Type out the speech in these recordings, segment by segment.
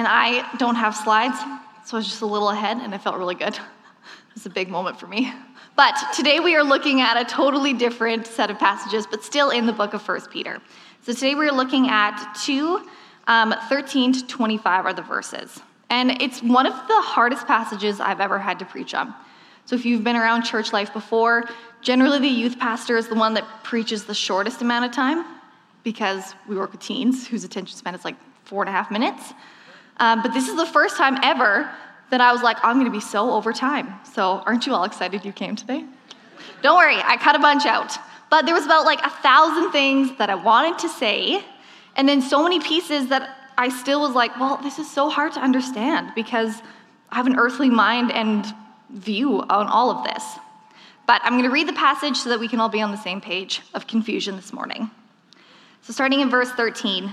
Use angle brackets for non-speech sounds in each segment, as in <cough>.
And I don't have slides, so I was just a little ahead, and it felt really good. <laughs> It was a big moment for me. But today we are looking at a totally different set of passages, but still in the book of 1 Peter. So today we're looking at 2 um, 13 to 25 are the verses. And it's one of the hardest passages I've ever had to preach on. So if you've been around church life before, generally the youth pastor is the one that preaches the shortest amount of time because we work with teens whose attention span is like four and a half minutes. Um, but this is the first time ever that I was like, I'm gonna be so over time. So aren't you all excited you came today? Don't worry, I cut a bunch out. But there was about like a thousand things that I wanted to say, and then so many pieces that I still was like, well, this is so hard to understand because I have an earthly mind and view on all of this. But I'm gonna read the passage so that we can all be on the same page of confusion this morning. So, starting in verse 13,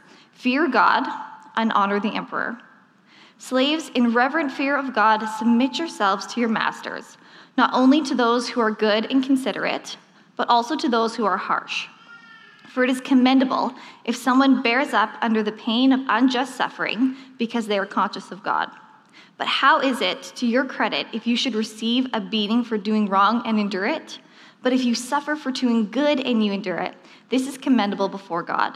fear God, and honor the emperor. Slaves, in reverent fear of God, submit yourselves to your masters, not only to those who are good and considerate, but also to those who are harsh. For it is commendable if someone bears up under the pain of unjust suffering because they are conscious of God. But how is it to your credit if you should receive a beating for doing wrong and endure it? But if you suffer for doing good and you endure it, this is commendable before God.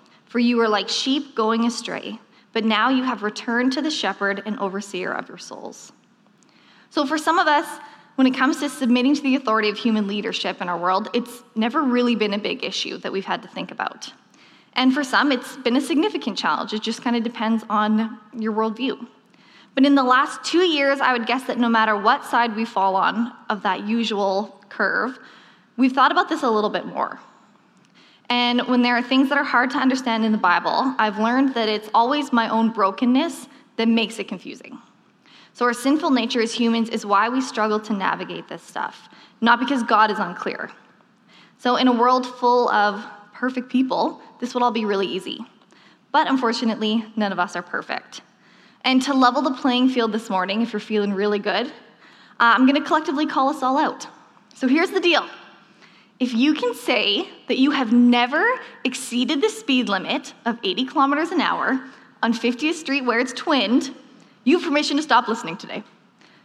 for you were like sheep going astray but now you have returned to the shepherd and overseer of your souls. So, for some of us, when it comes to submitting to the authority of human leadership in our world, it's never really been a big issue that we've had to think about. And for some, it's been a significant challenge. It just kind of depends on your worldview. But in the last two years, I would guess that no matter what side we fall on of that usual curve, we've thought about this a little bit more. And when there are things that are hard to understand in the Bible, I've learned that it's always my own brokenness that makes it confusing. So, our sinful nature as humans is why we struggle to navigate this stuff, not because God is unclear. So, in a world full of perfect people, this would all be really easy. But unfortunately, none of us are perfect. And to level the playing field this morning, if you're feeling really good, uh, I'm going to collectively call us all out. So, here's the deal if you can say that you have never exceeded the speed limit of 80 kilometers an hour on 50th Street where it's twinned, you have permission to stop listening today.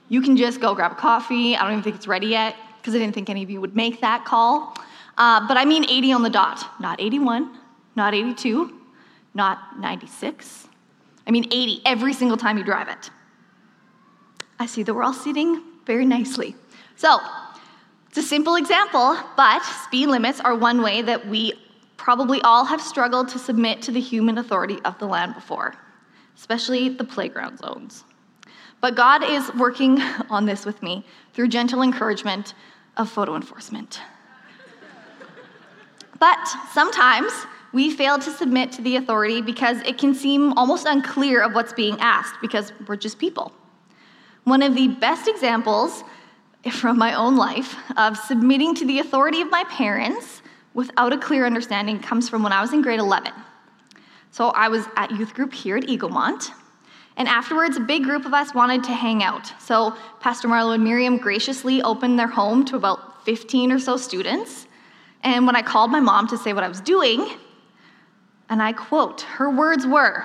You can just go grab a coffee. I don't even think it's ready yet because I didn't think any of you would make that call. Uh, but I mean 80 on the dot, not 81, not 82, not 96. I mean 80 every single time you drive it. I see that we're all sitting very nicely. So, it's a simple example, but speed limits are one way that we probably all have struggled to submit to the human authority of the land before, especially the playground zones. But God is working <laughs> on this with me through gentle encouragement of photo enforcement. but sometimes we fail to submit to the authority because it can seem almost unclear of what's being asked because we're just people. One of the best examples <laughs> from my own life of submitting to the authority of my parents without a clear understanding comes from when I was in grade 11. So I was at youth group here at Eaglemont, and afterwards, a big group of us wanted to hang out. So Pastor Marlo and Miriam graciously opened their home to about 15 or so students. And when I called my mom to say what I was doing, and I quote, her words were,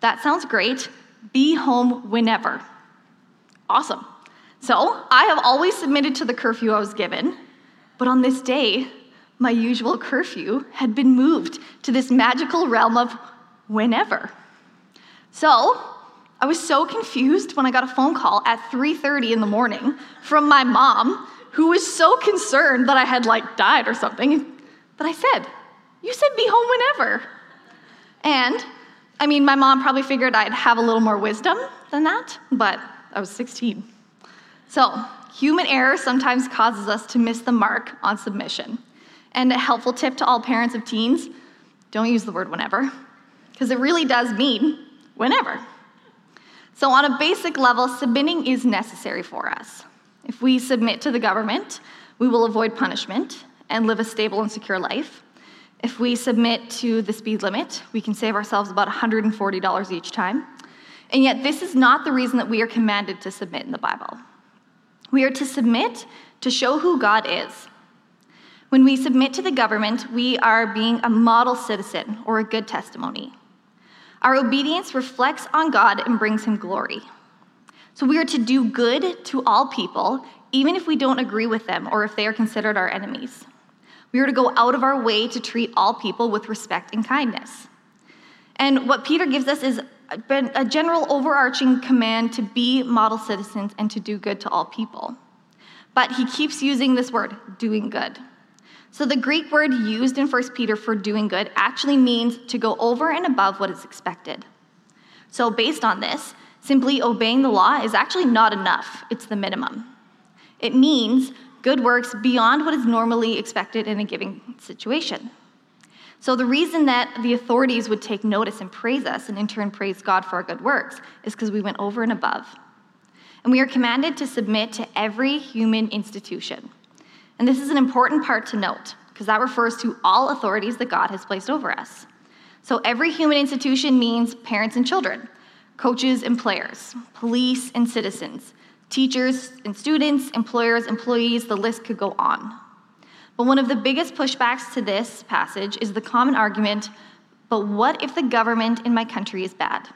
That sounds great. Be home whenever. Awesome. So I have always submitted to the curfew I was given, but on this day, my usual curfew had been moved to this magical realm of whenever. So I was so confused when I got a phone call at 3:30 in the morning from my mom, who was so concerned that I had like died or something, that I said, "You said be home whenever." And I mean, my mom probably figured I'd have a little more wisdom than that, but I was 16. So, human error sometimes causes us to miss the mark on submission. And a helpful tip to all parents of teens don't use the word whenever, because it really does mean whenever. So, on a basic level, submitting is necessary for us. If we submit to the government, we will avoid punishment and live a stable and secure life. If we submit to the speed limit, we can save ourselves about $140 each time. And yet, this is not the reason that we are commanded to submit in the Bible. We are to submit to show who God is. When we submit to the government, we are being a model citizen or a good testimony. Our obedience reflects on God and brings him glory. So we are to do good to all people, even if we don't agree with them or if they are considered our enemies. We are to go out of our way to treat all people with respect and kindness. And what Peter gives us is a general overarching command to be model citizens and to do good to all people. But he keeps using this word, doing good. So the Greek word used in 1 Peter for doing good actually means to go over and above what is expected. So, based on this, simply obeying the law is actually not enough, it's the minimum. It means good works beyond what is normally expected in a given situation. So, the reason that the authorities would take notice and praise us, and in turn praise God for our good works, is because we went over and above. And we are commanded to submit to every human institution. And this is an important part to note, because that refers to all authorities that God has placed over us. So, every human institution means parents and children, coaches and players, police and citizens, teachers and students, employers, employees, the list could go on. But one of the biggest pushbacks to this passage is the common argument but what if the government in my country is bad?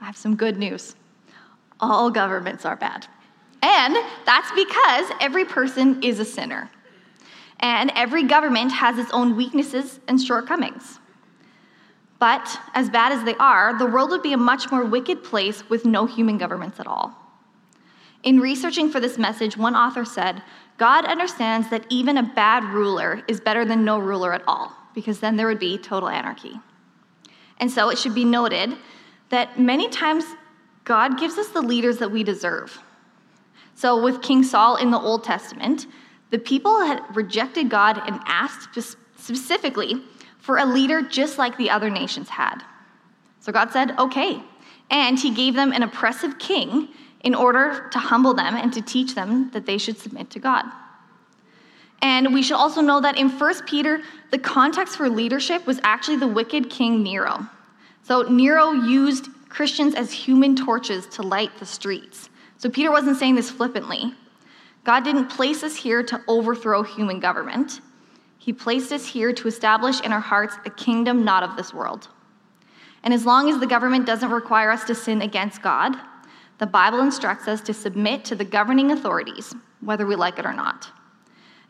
I have some good news. All governments are bad. And that's because every person is a sinner. And every government has its own weaknesses and shortcomings. But as bad as they are, the world would be a much more wicked place with no human governments at all. In researching for this message, one author said, God understands that even a bad ruler is better than no ruler at all, because then there would be total anarchy. And so it should be noted that many times God gives us the leaders that we deserve. So, with King Saul in the Old Testament, the people had rejected God and asked specifically for a leader just like the other nations had. So God said, okay. And he gave them an oppressive king in order to humble them and to teach them that they should submit to God. And we should also know that in 1 Peter, the context for leadership was actually the wicked king Nero. So Nero used Christians as human torches to light the streets. So Peter wasn't saying this flippantly. God didn't place us here to overthrow human government. He placed us here to establish in our hearts a kingdom not of this world. And as long as the government doesn't require us to sin against God, the Bible instructs us to submit to the governing authorities, whether we like it or not.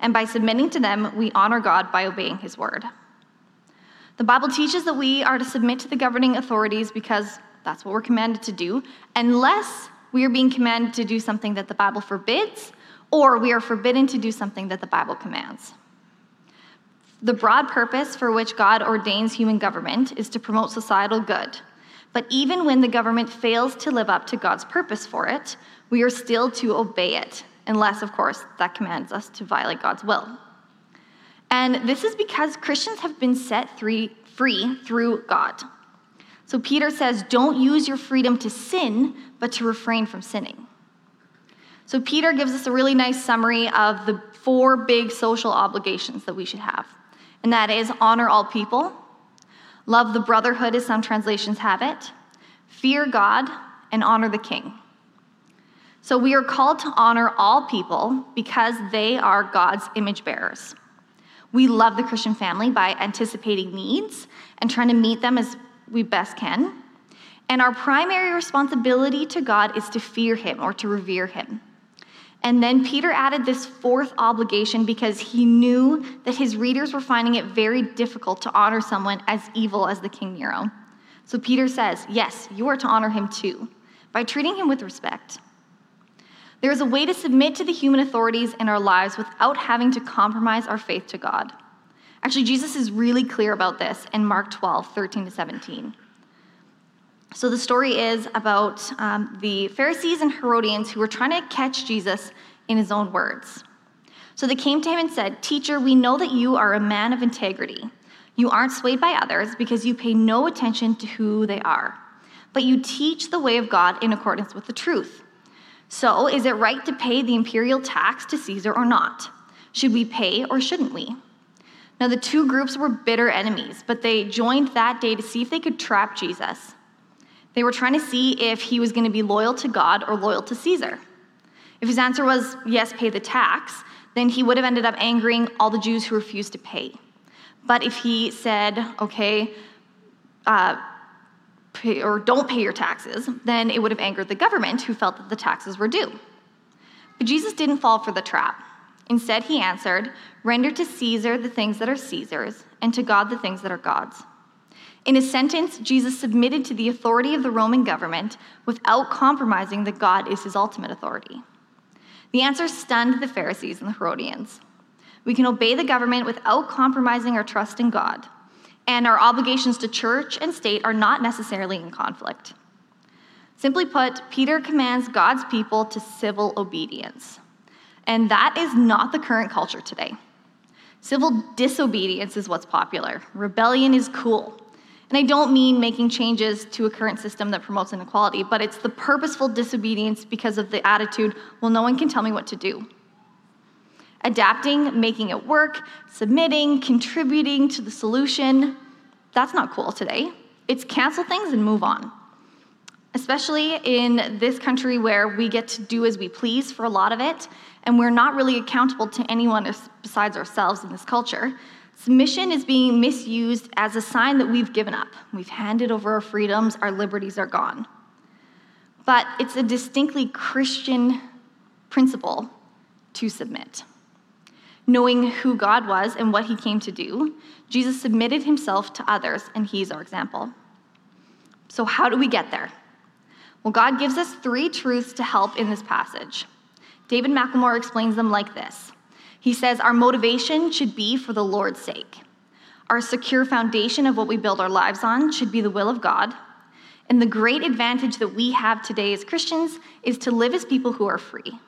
And by submitting to them, we honor God by obeying his word. The Bible teaches that we are to submit to the governing authorities because that's what we're commanded to do, unless we are being commanded to do something that the Bible forbids, or we are forbidden to do something that the Bible commands. The broad purpose for which God ordains human government is to promote societal good but even when the government fails to live up to God's purpose for it, we are still to obey it, unless, of course, that commands us to violate God's will. And this is because Christians have been set free, free through God. So Peter says, don't use your freedom to sin, but to refrain from sinning. So Peter gives us a really nice summary of the four big social obligations that we should have. And that is honor all people, Love the brotherhood, as some translations have it. Fear God and honor the king. So we are called to honor all people because they are God's image bearers. We love the Christian family by anticipating needs and trying to meet them as we best can. And our primary responsibility to God is to fear him or to revere him. And then Peter added this fourth obligation because he knew that his readers were finding it very difficult to honor someone as evil as the King Nero. So Peter says, Yes, you are to honor him too, by treating him with respect. There is a way to submit to the human authorities in our lives without having to compromise our faith to God. Actually, Jesus is really clear about this in Mark 12, 13 to 17. So the story is about um, the Pharisees and Herodians who were trying to catch Jesus in his own words. So they came to him and said, Teacher, we know that you are a man of integrity. You aren't swayed by others because you pay no attention to who they are, but you teach the way of God in accordance with the truth. So, is it right to pay the imperial tax to Caesar or not? Should we pay or shouldn't we? Now, the two groups were bitter enemies, but they joined that day to see if they could trap Jesus. They were trying to see if he was going to be loyal to God or loyal to Caesar. If his answer was yes, pay the tax, then he would have ended up angering all the Jews who refused to pay. But if he said, okay, uh, pay, or don't pay your taxes, then it would have angered the government who felt that the taxes were due. But Jesus didn't fall for the trap. Instead, he answered, Render to Caesar the things that are Caesar's, and to God the things that are God's. In a sentence, Jesus submitted to the authority of the Roman government without compromising that God is his ultimate authority. The answer stunned the Pharisees and the Herodians. We can obey the government without compromising our trust in God, and our obligations to church and state are not necessarily in conflict. Simply put, Peter commands God's people to civil obedience. And that is not the current culture today. Civil disobedience is what's popular. Rebellion is cool. And I don't mean making changes to a current system that promotes inequality, but it's the purposeful disobedience because of the attitude, well, no one can tell me what to do. Adapting, making it work, submitting, contributing to the solution, that's not cool today. It's cancel things and move on. Especially in this country where we get to do as we please for a lot of it, and we're not really accountable to anyone besides ourselves in this culture. Submission is being misused as a sign that we've given up. We've handed over our freedoms, our liberties are gone. But it's a distinctly Christian principle to submit. Knowing who God was and what he came to do, Jesus submitted himself to others, and he's our example. So, how do we get there? Well, God gives us three truths to help in this passage. David McLemore explains them like this he says, Our motivation should be for the Lord's sake. Our secure foundation of what we build our lives on should be the will of God. And the great advantage that we have today as Christians is to live as people who are free.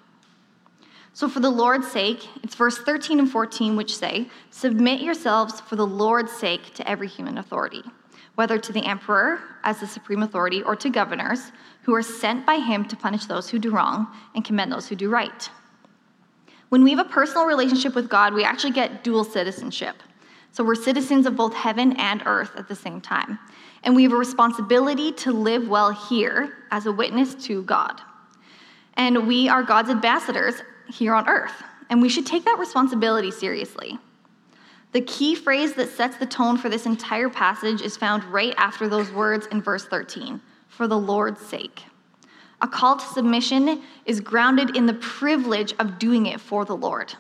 So, for the Lord's sake, it's verse 13 and 14 which say, Submit yourselves for the Lord's sake to every human authority, whether to the emperor as the supreme authority or to governors who are sent by him to punish those who do wrong and commend those who do right. When we have a personal relationship with God, we actually get dual citizenship. So we're citizens of both heaven and earth at the same time. And we have a responsibility to live well here as a witness to God. And we are God's ambassadors here on earth. And we should take that responsibility seriously. The key phrase that sets the tone for this entire passage is found right after those words in verse 13 for the Lord's sake. A call to submission is grounded in the privilege of doing it for the Lord.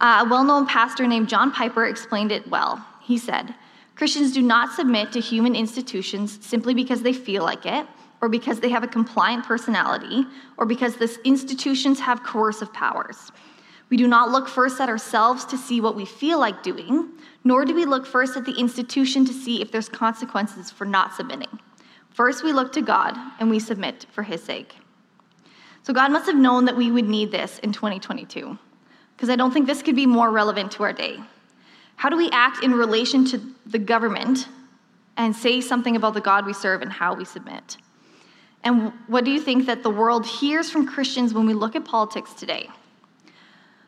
Uh, a well known pastor named John Piper explained it well. He said, Christians do not submit to human institutions simply because they feel like it, or because they have a compliant personality, or because the institutions have coercive powers. We do not look first at ourselves to see what we feel like doing, nor do we look first at the institution to see if there's consequences for not submitting. First, we look to God and we submit for his sake. So, God must have known that we would need this in 2022, because I don't think this could be more relevant to our day. How do we act in relation to the government and say something about the God we serve and how we submit? And what do you think that the world hears from Christians when we look at politics today?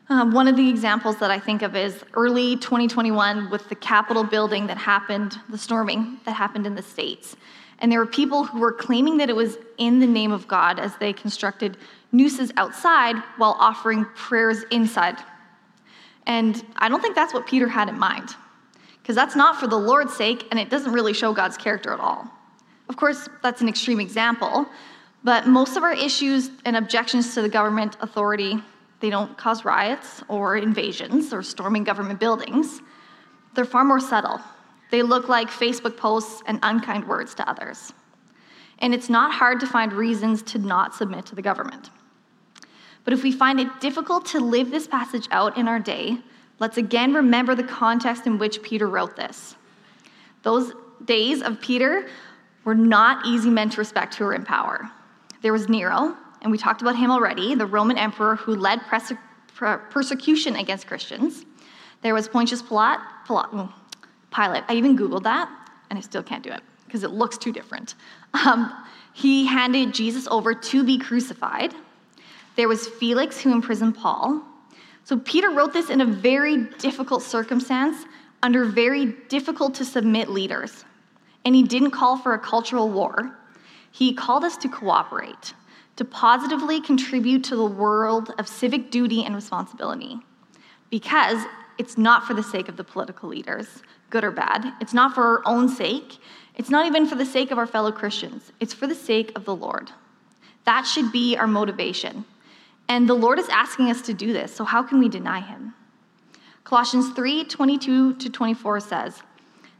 Um, one of the examples that I think of is early 2021 with the Capitol building that happened, the storming that happened in the States. And there were people who were claiming that it was in the name of God as they constructed nooses outside while offering prayers inside. And I don't think that's what Peter had in mind, because that's not for the Lord's sake, and it doesn't really show God's character at all. Of course, that's an extreme example, but most of our issues and objections to the government authority, they don't cause riots or invasions or storming government buildings. They're far more subtle. They look like Facebook posts and unkind words to others. And it's not hard to find reasons to not submit to the government. But if we find it difficult to live this passage out in our day, let's again remember the context in which Peter wrote this. Those days of Peter were not easy men to respect who were in power. There was Nero, and we talked about him already, the Roman emperor who led persecution against Christians. There was Pontius Pilate, mm, Pilate. I even Googled that, and I still can't do it because it looks too different. <laughs> Um, he handed Jesus over to be crucified. There was Felix who imprisoned Paul. So Peter wrote this in a very difficult circumstance under very difficult to submit leaders. And he didn't call for a cultural war. He called us to cooperate, to positively contribute to the world of civic duty and responsibility. Because it's not for the sake of the political leaders, good or bad. It's not for our own sake. It's not even for the sake of our fellow Christians. It's for the sake of the Lord. That should be our motivation. And the Lord is asking us to do this, so how can we deny him? Colossians 3 22 to 24 says,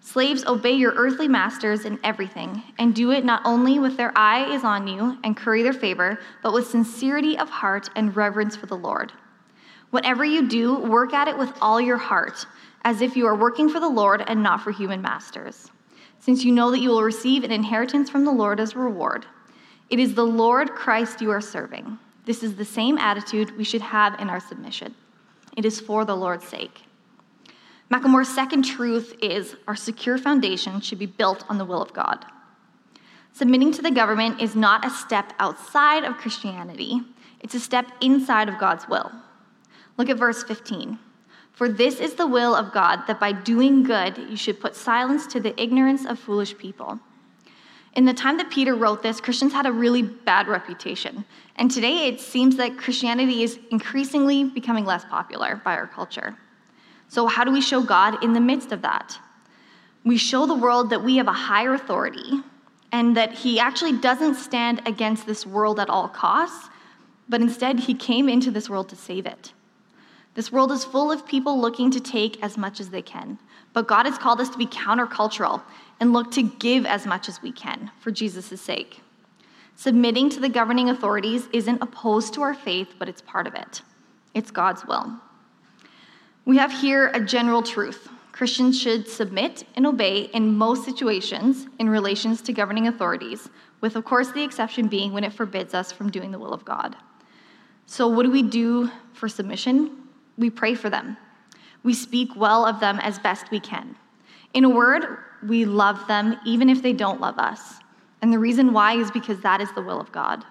Slaves, obey your earthly masters in everything, and do it not only with their eye is on you and curry their favor, but with sincerity of heart and reverence for the Lord. Whatever you do, work at it with all your heart, as if you are working for the Lord and not for human masters, since you know that you will receive an inheritance from the Lord as a reward. It is the Lord Christ you are serving. This is the same attitude we should have in our submission. It is for the Lord's sake. McLemore's second truth is our secure foundation should be built on the will of God. Submitting to the government is not a step outside of Christianity, it's a step inside of God's will. Look at verse 15. For this is the will of God, that by doing good you should put silence to the ignorance of foolish people. In the time that Peter wrote this, Christians had a really bad reputation. And today it seems that Christianity is increasingly becoming less popular by our culture. So, how do we show God in the midst of that? We show the world that we have a higher authority and that He actually doesn't stand against this world at all costs, but instead He came into this world to save it. This world is full of people looking to take as much as they can, but God has called us to be countercultural and look to give as much as we can for Jesus' sake. Submitting to the governing authorities isn't opposed to our faith, but it's part of it. It's God's will. We have here a general truth. Christians should submit and obey in most situations in relations to governing authorities, with, of course, the exception being when it forbids us from doing the will of God. So, what do we do for submission? We pray for them. We speak well of them as best we can. In a word, we love them even if they don't love us. And the reason why is because that is the will of God.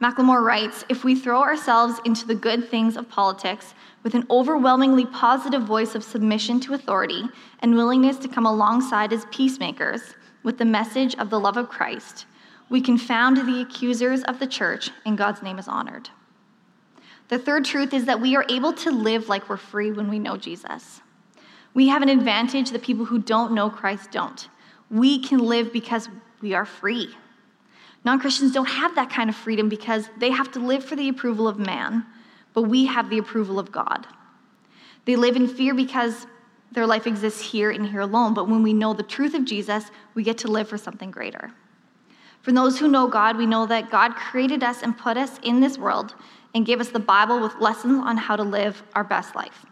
McLemore writes If we throw ourselves into the good things of politics with an overwhelmingly positive voice of submission to authority and willingness to come alongside as peacemakers with the message of the love of Christ, we confound the accusers of the church and God's name is honored. The third truth is that we are able to live like we're free when we know Jesus. We have an advantage that people who don't know Christ don't. We can live because we are free. Non Christians don't have that kind of freedom because they have to live for the approval of man, but we have the approval of God. They live in fear because their life exists here and here alone, but when we know the truth of Jesus, we get to live for something greater. For those who know God, we know that God created us and put us in this world and gave us the Bible with lessons on how to live our best life.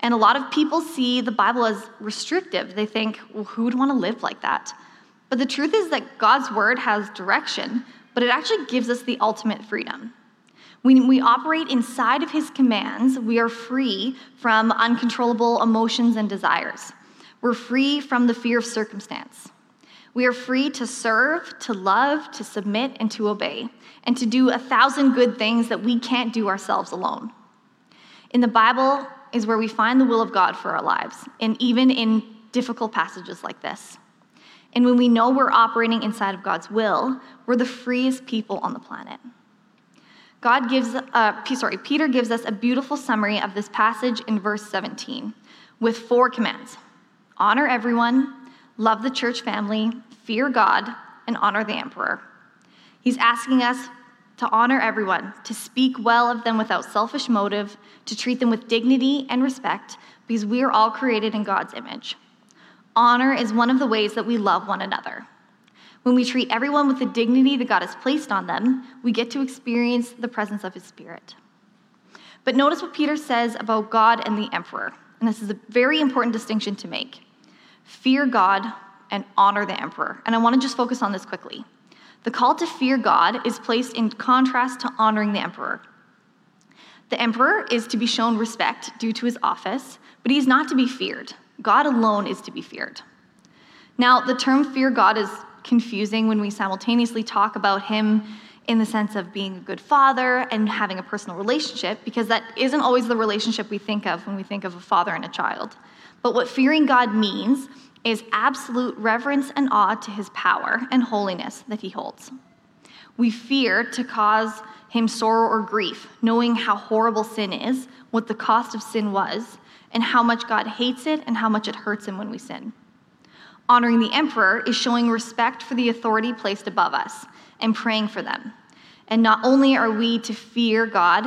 And a lot of people see the Bible as restrictive. They think, well, who would want to live like that? But the truth is that God's word has direction, but it actually gives us the ultimate freedom. When we operate inside of his commands, we are free from uncontrollable emotions and desires. We're free from the fear of circumstance. We are free to serve, to love, to submit, and to obey, and to do a thousand good things that we can't do ourselves alone. In the Bible is where we find the will of God for our lives, and even in difficult passages like this. And when we know we're operating inside of God's will, we're the freest people on the planet. God gives, uh, sorry, Peter gives us a beautiful summary of this passage in verse 17 with four commands honor everyone, love the church family, fear God, and honor the emperor. He's asking us to honor everyone, to speak well of them without selfish motive, to treat them with dignity and respect, because we are all created in God's image. Honor is one of the ways that we love one another. When we treat everyone with the dignity that God has placed on them, we get to experience the presence of His Spirit. But notice what Peter says about God and the emperor, and this is a very important distinction to make fear God and honor the emperor. And I want to just focus on this quickly. The call to fear God is placed in contrast to honoring the emperor. The emperor is to be shown respect due to his office, but he is not to be feared. God alone is to be feared. Now, the term fear God is confusing when we simultaneously talk about him in the sense of being a good father and having a personal relationship, because that isn't always the relationship we think of when we think of a father and a child. But what fearing God means is absolute reverence and awe to his power and holiness that he holds. We fear to cause him sorrow or grief, knowing how horrible sin is, what the cost of sin was, and how much God hates it and how much it hurts him when we sin. Honoring the emperor is showing respect for the authority placed above us and praying for them. And not only are we to fear God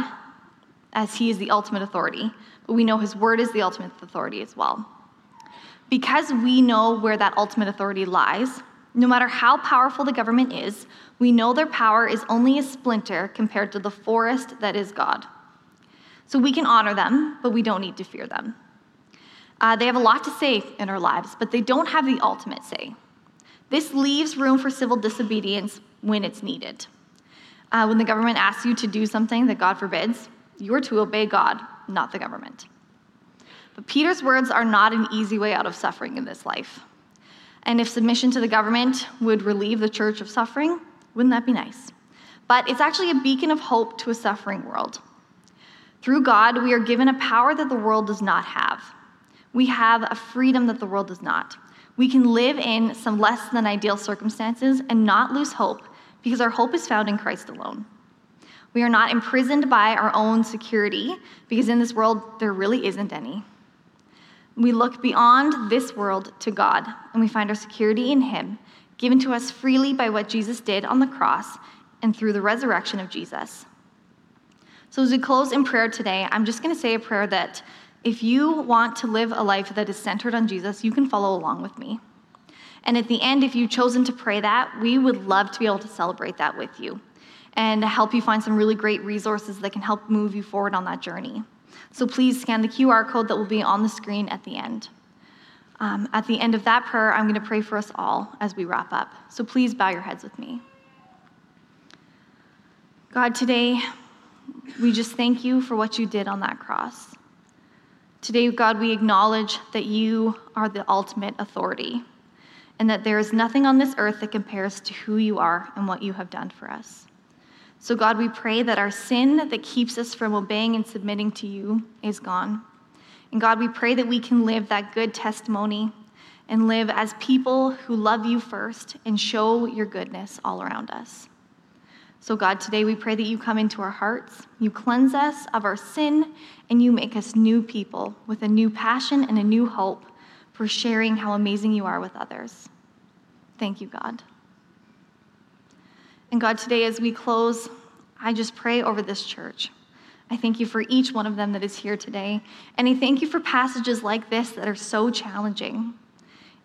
as he is the ultimate authority, but we know his word is the ultimate authority as well. Because we know where that ultimate authority lies, no matter how powerful the government is, we know their power is only a splinter compared to the forest that is God. So we can honor them, but we don't need to fear them. Uh, they have a lot to say in our lives, but they don't have the ultimate say. This leaves room for civil disobedience when it's needed. Uh, when the government asks you to do something that God forbids, you are to obey God, not the government. But Peter's words are not an easy way out of suffering in this life. And if submission to the government would relieve the church of suffering, wouldn't that be nice? But it's actually a beacon of hope to a suffering world. Through God, we are given a power that the world does not have. We have a freedom that the world does not. We can live in some less than ideal circumstances and not lose hope because our hope is found in Christ alone. We are not imprisoned by our own security because in this world there really isn't any. We look beyond this world to God and we find our security in Him, given to us freely by what Jesus did on the cross and through the resurrection of Jesus. So, as we close in prayer today, I'm just going to say a prayer that if you want to live a life that is centered on Jesus, you can follow along with me. And at the end, if you've chosen to pray that, we would love to be able to celebrate that with you and help you find some really great resources that can help move you forward on that journey. So please scan the QR code that will be on the screen at the end. Um, at the end of that prayer, I'm going to pray for us all as we wrap up. So please bow your heads with me. God, today, we just thank you for what you did on that cross. Today, God, we acknowledge that you are the ultimate authority and that there is nothing on this earth that compares to who you are and what you have done for us. So, God, we pray that our sin that keeps us from obeying and submitting to you is gone. And God, we pray that we can live that good testimony and live as people who love you first and show your goodness all around us. So, God, today we pray that you come into our hearts, you cleanse us of our sin, and you make us new people with a new passion and a new hope for sharing how amazing you are with others. Thank you, God. And God, today as we close, I just pray over this church. I thank you for each one of them that is here today. And I thank you for passages like this that are so challenging.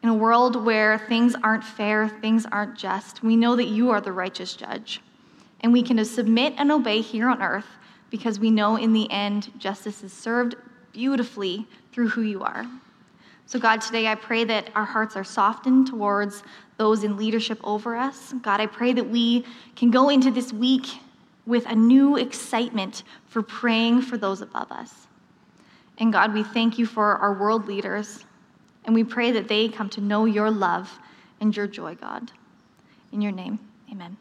In a world where things aren't fair, things aren't just, we know that you are the righteous judge. And we can submit and obey here on earth because we know in the end justice is served beautifully through who you are. So, God, today I pray that our hearts are softened towards those in leadership over us. God, I pray that we can go into this week with a new excitement for praying for those above us. And God, we thank you for our world leaders, and we pray that they come to know your love and your joy, God. In your name, amen.